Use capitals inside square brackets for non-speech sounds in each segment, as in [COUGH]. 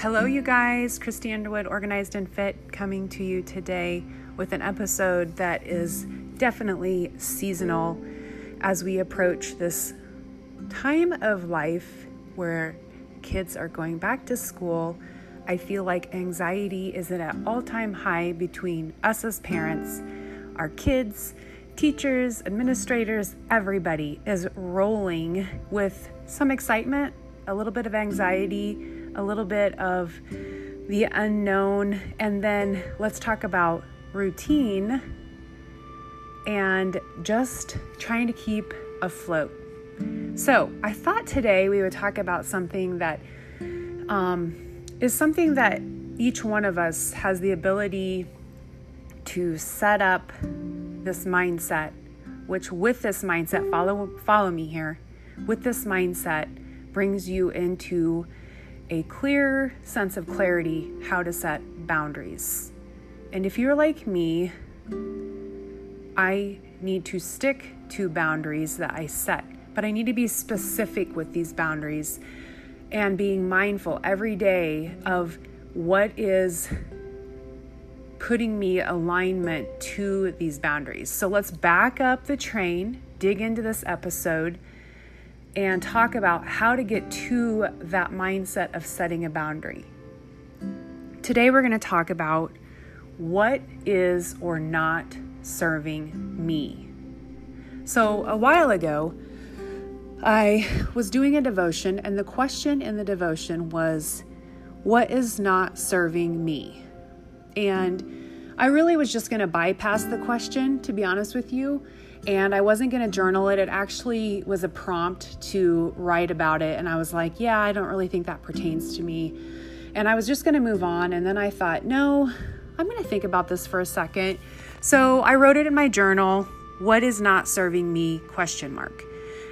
Hello, you guys. Christy Underwood, Organized and Fit, coming to you today with an episode that is definitely seasonal as we approach this time of life where kids are going back to school. I feel like anxiety is at an all time high between us as parents, our kids, teachers, administrators, everybody is rolling with some excitement, a little bit of anxiety a little bit of the unknown, and then let's talk about routine and just trying to keep afloat. So, I thought today we would talk about something that um, is something that each one of us has the ability to set up this mindset, which with this mindset, follow follow me here, with this mindset brings you into a clear sense of clarity how to set boundaries. And if you're like me, I need to stick to boundaries that I set, but I need to be specific with these boundaries and being mindful every day of what is putting me alignment to these boundaries. So let's back up the train, dig into this episode and talk about how to get to that mindset of setting a boundary. Today, we're going to talk about what is or not serving me. So, a while ago, I was doing a devotion, and the question in the devotion was, What is not serving me? And I really was just going to bypass the question, to be honest with you, and I wasn't going to journal it. It actually was a prompt to write about it. And I was like, yeah, I don't really think that pertains to me. And I was just going to move on. And then I thought, no, I'm going to think about this for a second. So I wrote it in my journal. What is not serving me? Question mark.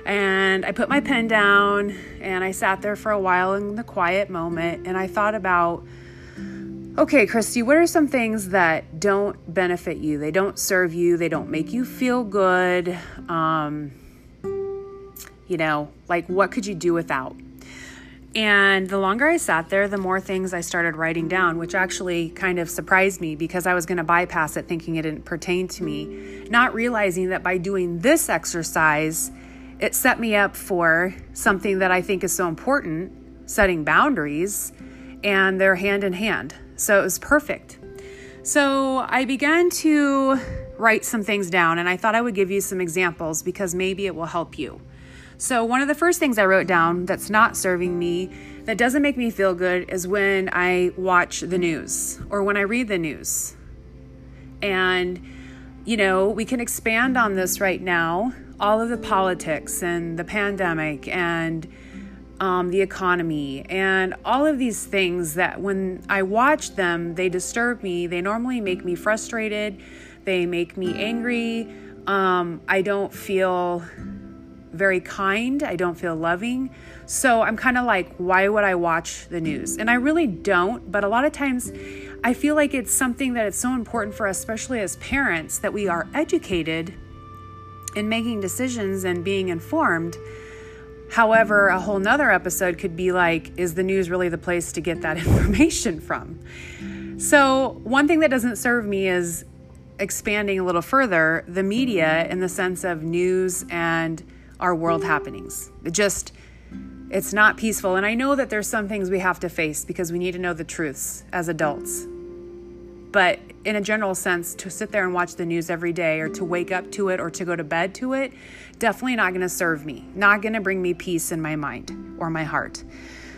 And I put my pen down and I sat there for a while in the quiet moment and I thought about Okay, Christy, what are some things that don't benefit you? They don't serve you, they don't make you feel good. Um, you know, like what could you do without? And the longer I sat there, the more things I started writing down, which actually kind of surprised me because I was going to bypass it thinking it didn't pertain to me, not realizing that by doing this exercise, it set me up for something that I think is so important setting boundaries, and they're hand in hand. So it was perfect. So I began to write some things down, and I thought I would give you some examples because maybe it will help you. So, one of the first things I wrote down that's not serving me, that doesn't make me feel good, is when I watch the news or when I read the news. And, you know, we can expand on this right now all of the politics and the pandemic and um, the economy, and all of these things that when I watch them, they disturb me. They normally make me frustrated, they make me angry. Um, I don't feel very kind, I don't feel loving. So I'm kind of like, why would I watch the news? And I really don't, but a lot of times I feel like it's something that it's so important for us, especially as parents, that we are educated in making decisions and being informed However, a whole nother episode could be like, is the news really the place to get that [LAUGHS] information from? So, one thing that doesn't serve me is expanding a little further the media in the sense of news and our world happenings. It just, it's not peaceful. And I know that there's some things we have to face because we need to know the truths as adults. But in a general sense, to sit there and watch the news every day or to wake up to it or to go to bed to it, definitely not going to serve me, not going to bring me peace in my mind or my heart.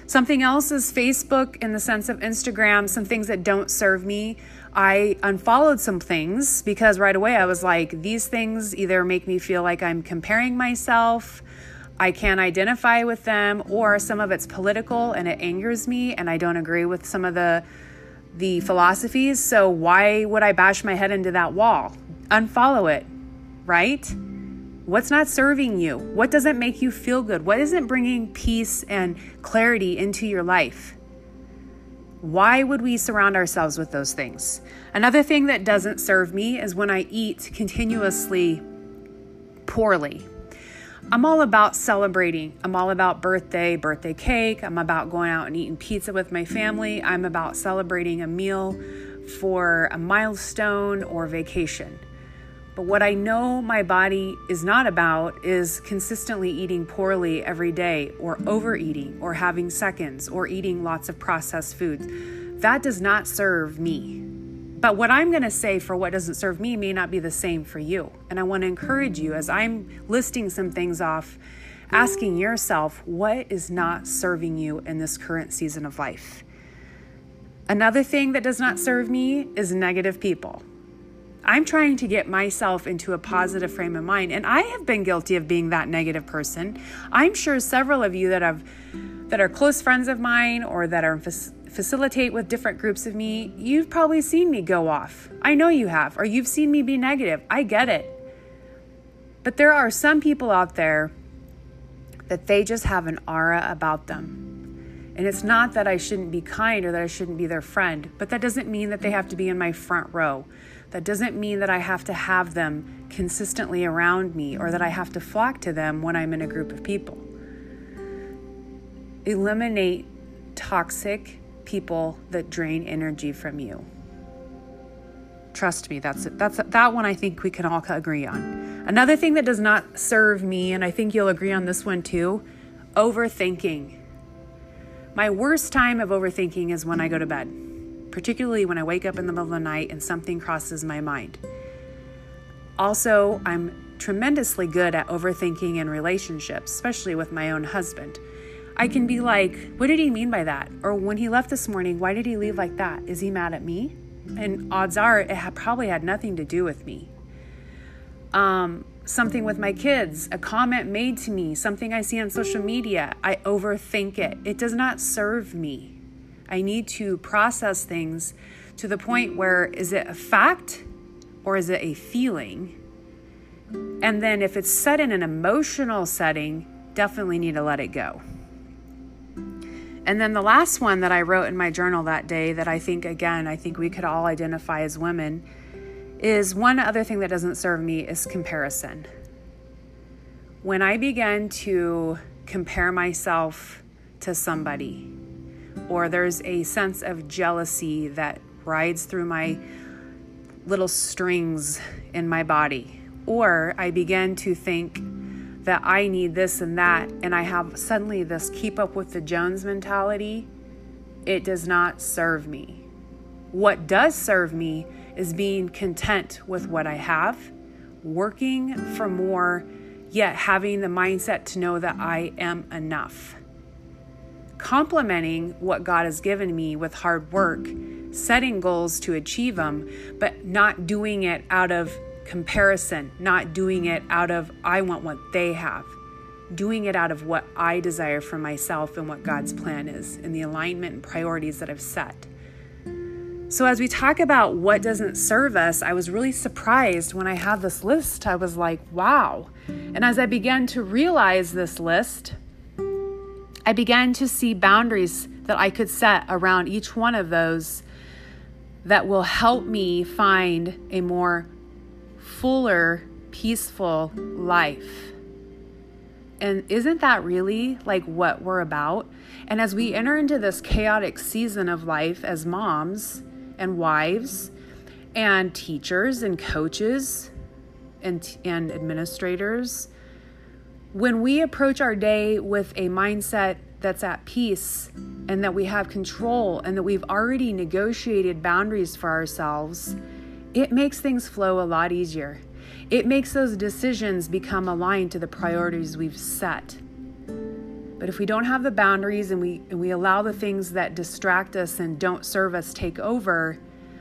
Something else is Facebook in the sense of Instagram, some things that don't serve me. I unfollowed some things because right away I was like, these things either make me feel like I'm comparing myself, I can't identify with them, or some of it's political and it angers me and I don't agree with some of the the philosophies. So why would I bash my head into that wall? Unfollow it, right? What's not serving you? What doesn't make you feel good? What isn't bringing peace and clarity into your life? Why would we surround ourselves with those things? Another thing that doesn't serve me is when I eat continuously poorly. I'm all about celebrating. I'm all about birthday, birthday cake. I'm about going out and eating pizza with my family. I'm about celebrating a meal for a milestone or vacation. But what I know my body is not about is consistently eating poorly every day, or overeating, or having seconds, or eating lots of processed foods. That does not serve me. But what I'm going to say for what doesn't serve me may not be the same for you. And I want to encourage you as I'm listing some things off, asking yourself what is not serving you in this current season of life. Another thing that does not serve me is negative people. I'm trying to get myself into a positive frame of mind, and I have been guilty of being that negative person. I'm sure several of you that have that are close friends of mine or that are facilitate with different groups of me, you've probably seen me go off. I know you have, or you've seen me be negative. I get it. But there are some people out there that they just have an aura about them. And it's not that I shouldn't be kind or that I shouldn't be their friend, but that doesn't mean that they have to be in my front row. That doesn't mean that I have to have them consistently around me or that I have to flock to them when I'm in a group of people. Eliminate toxic people that drain energy from you. Trust me, that's it. That's that one I think we can all agree on. Another thing that does not serve me, and I think you'll agree on this one too, overthinking. My worst time of overthinking is when I go to bed particularly when I wake up in the middle of the night and something crosses my mind. Also, I'm tremendously good at overthinking in relationships, especially with my own husband. I can be like, what did he mean by that? Or when he left this morning, why did he leave like that? Is he mad at me? And odds are it probably had nothing to do with me. Um, something with my kids, a comment made to me, something I see on social media, I overthink it. It does not serve me. I need to process things to the point where is it a fact or is it a feeling? And then if it's set in an emotional setting, definitely need to let it go. And then the last one that I wrote in my journal that day that I think, again, I think we could all identify as women is one other thing that doesn't serve me is comparison. When I began to compare myself to somebody, or there's a sense of jealousy that rides through my little strings in my body, or I begin to think that I need this and that, and I have suddenly this keep up with the Jones mentality, it does not serve me. What does serve me is being content with what I have, working for more, yet having the mindset to know that I am enough complementing what God has given me with hard work, setting goals to achieve them, but not doing it out of comparison, not doing it out of, I want what they have, doing it out of what I desire for myself and what God's plan is and the alignment and priorities that I've set. So, as we talk about what doesn't serve us, I was really surprised when I had this list. I was like, wow. And as I began to realize this list, I began to see boundaries that I could set around each one of those that will help me find a more fuller, peaceful life. And isn't that really like what we're about? And as we enter into this chaotic season of life as moms and wives and teachers and coaches and, and administrators, when we approach our day with a mindset that's at peace and that we have control and that we've already negotiated boundaries for ourselves, it makes things flow a lot easier. It makes those decisions become aligned to the priorities we've set. But if we don't have the boundaries and we, and we allow the things that distract us and don't serve us take over,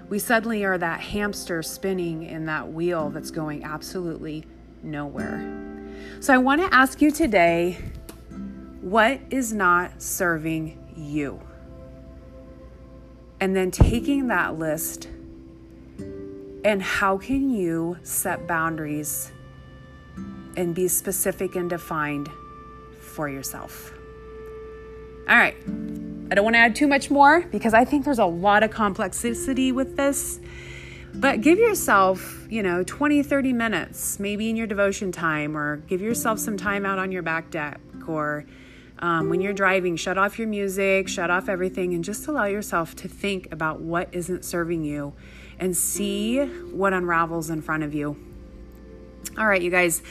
we suddenly are that hamster spinning in that wheel that's going absolutely nowhere. So I want to ask you today what is not serving you? And then taking that list and how can you set boundaries and be specific and defined for yourself? All right. I don't want to add too much more because I think there's a lot of complexity with this. But give yourself, you know, 20, 30 minutes, maybe in your devotion time, or give yourself some time out on your back deck, or um, when you're driving, shut off your music, shut off everything, and just allow yourself to think about what isn't serving you and see what unravels in front of you. All right, you guys,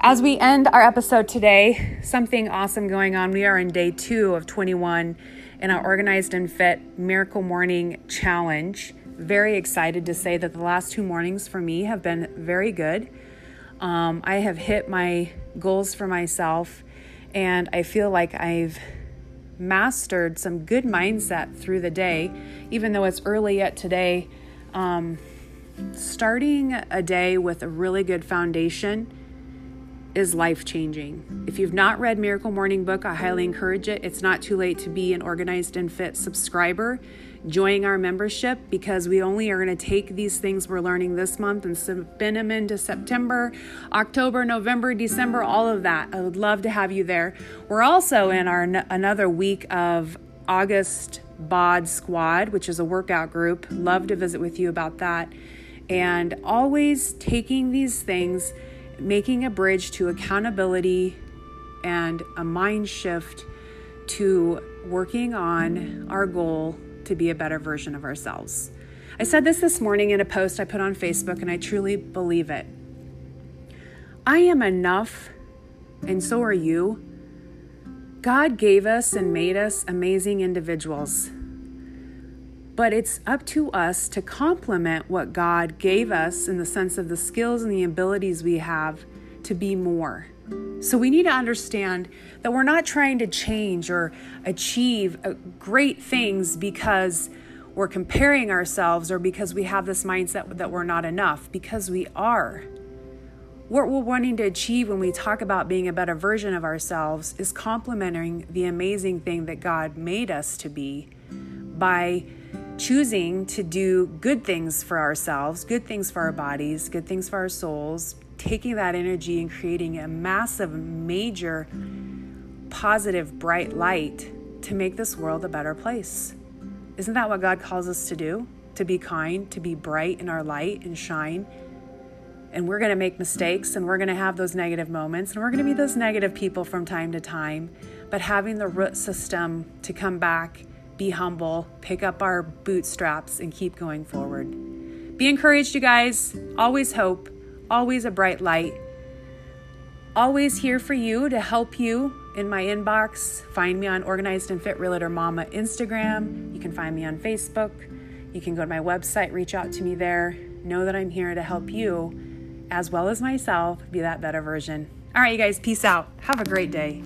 as we end our episode today, something awesome going on. We are in day two of 21 in our Organized and Fit Miracle Morning Challenge. Very excited to say that the last two mornings for me have been very good. Um, I have hit my goals for myself, and I feel like I've mastered some good mindset through the day, even though it's early yet today. Um, starting a day with a really good foundation is life changing. If you've not read Miracle Morning Book, I highly encourage it. It's not too late to be an organized and fit subscriber. Join our membership because we only are going to take these things we're learning this month and spin them into September, October, November, December, all of that. I would love to have you there. We're also in our another week of August BOD Squad, which is a workout group. Love to visit with you about that. And always taking these things making a bridge to accountability and a mind shift to working on our goal to be a better version of ourselves. I said this this morning in a post I put on Facebook, and I truly believe it. I am enough, and so are you. God gave us and made us amazing individuals. But it's up to us to complement what God gave us in the sense of the skills and the abilities we have to be more. So we need to understand that we're not trying to change or achieve uh, great things because we're comparing ourselves or because we have this mindset that we're not enough, because we are. What we're wanting to achieve when we talk about being a better version of ourselves is complementing the amazing thing that God made us to be by choosing to do good things for ourselves, good things for our bodies, good things for our souls, taking that energy and creating a massive, major, positive, bright light to make this world a better place. Isn't that what God calls us to do? To be kind, to be bright in our light and shine. And we're going to make mistakes and we're going to have those negative moments and we're going to be those negative people from time to time. But having the root system to come back be humble, pick up our bootstraps, and keep going forward. Be encouraged, you guys. Always hope, always a bright light. Always here for you to help you in my inbox. Find me on Organized and Fit Realtor Mama Instagram. You can find me on Facebook. You can go to my website, reach out to me there. Know that I'm here to help you, as well as myself, be that better version. All right, you guys, peace out. Have a great day.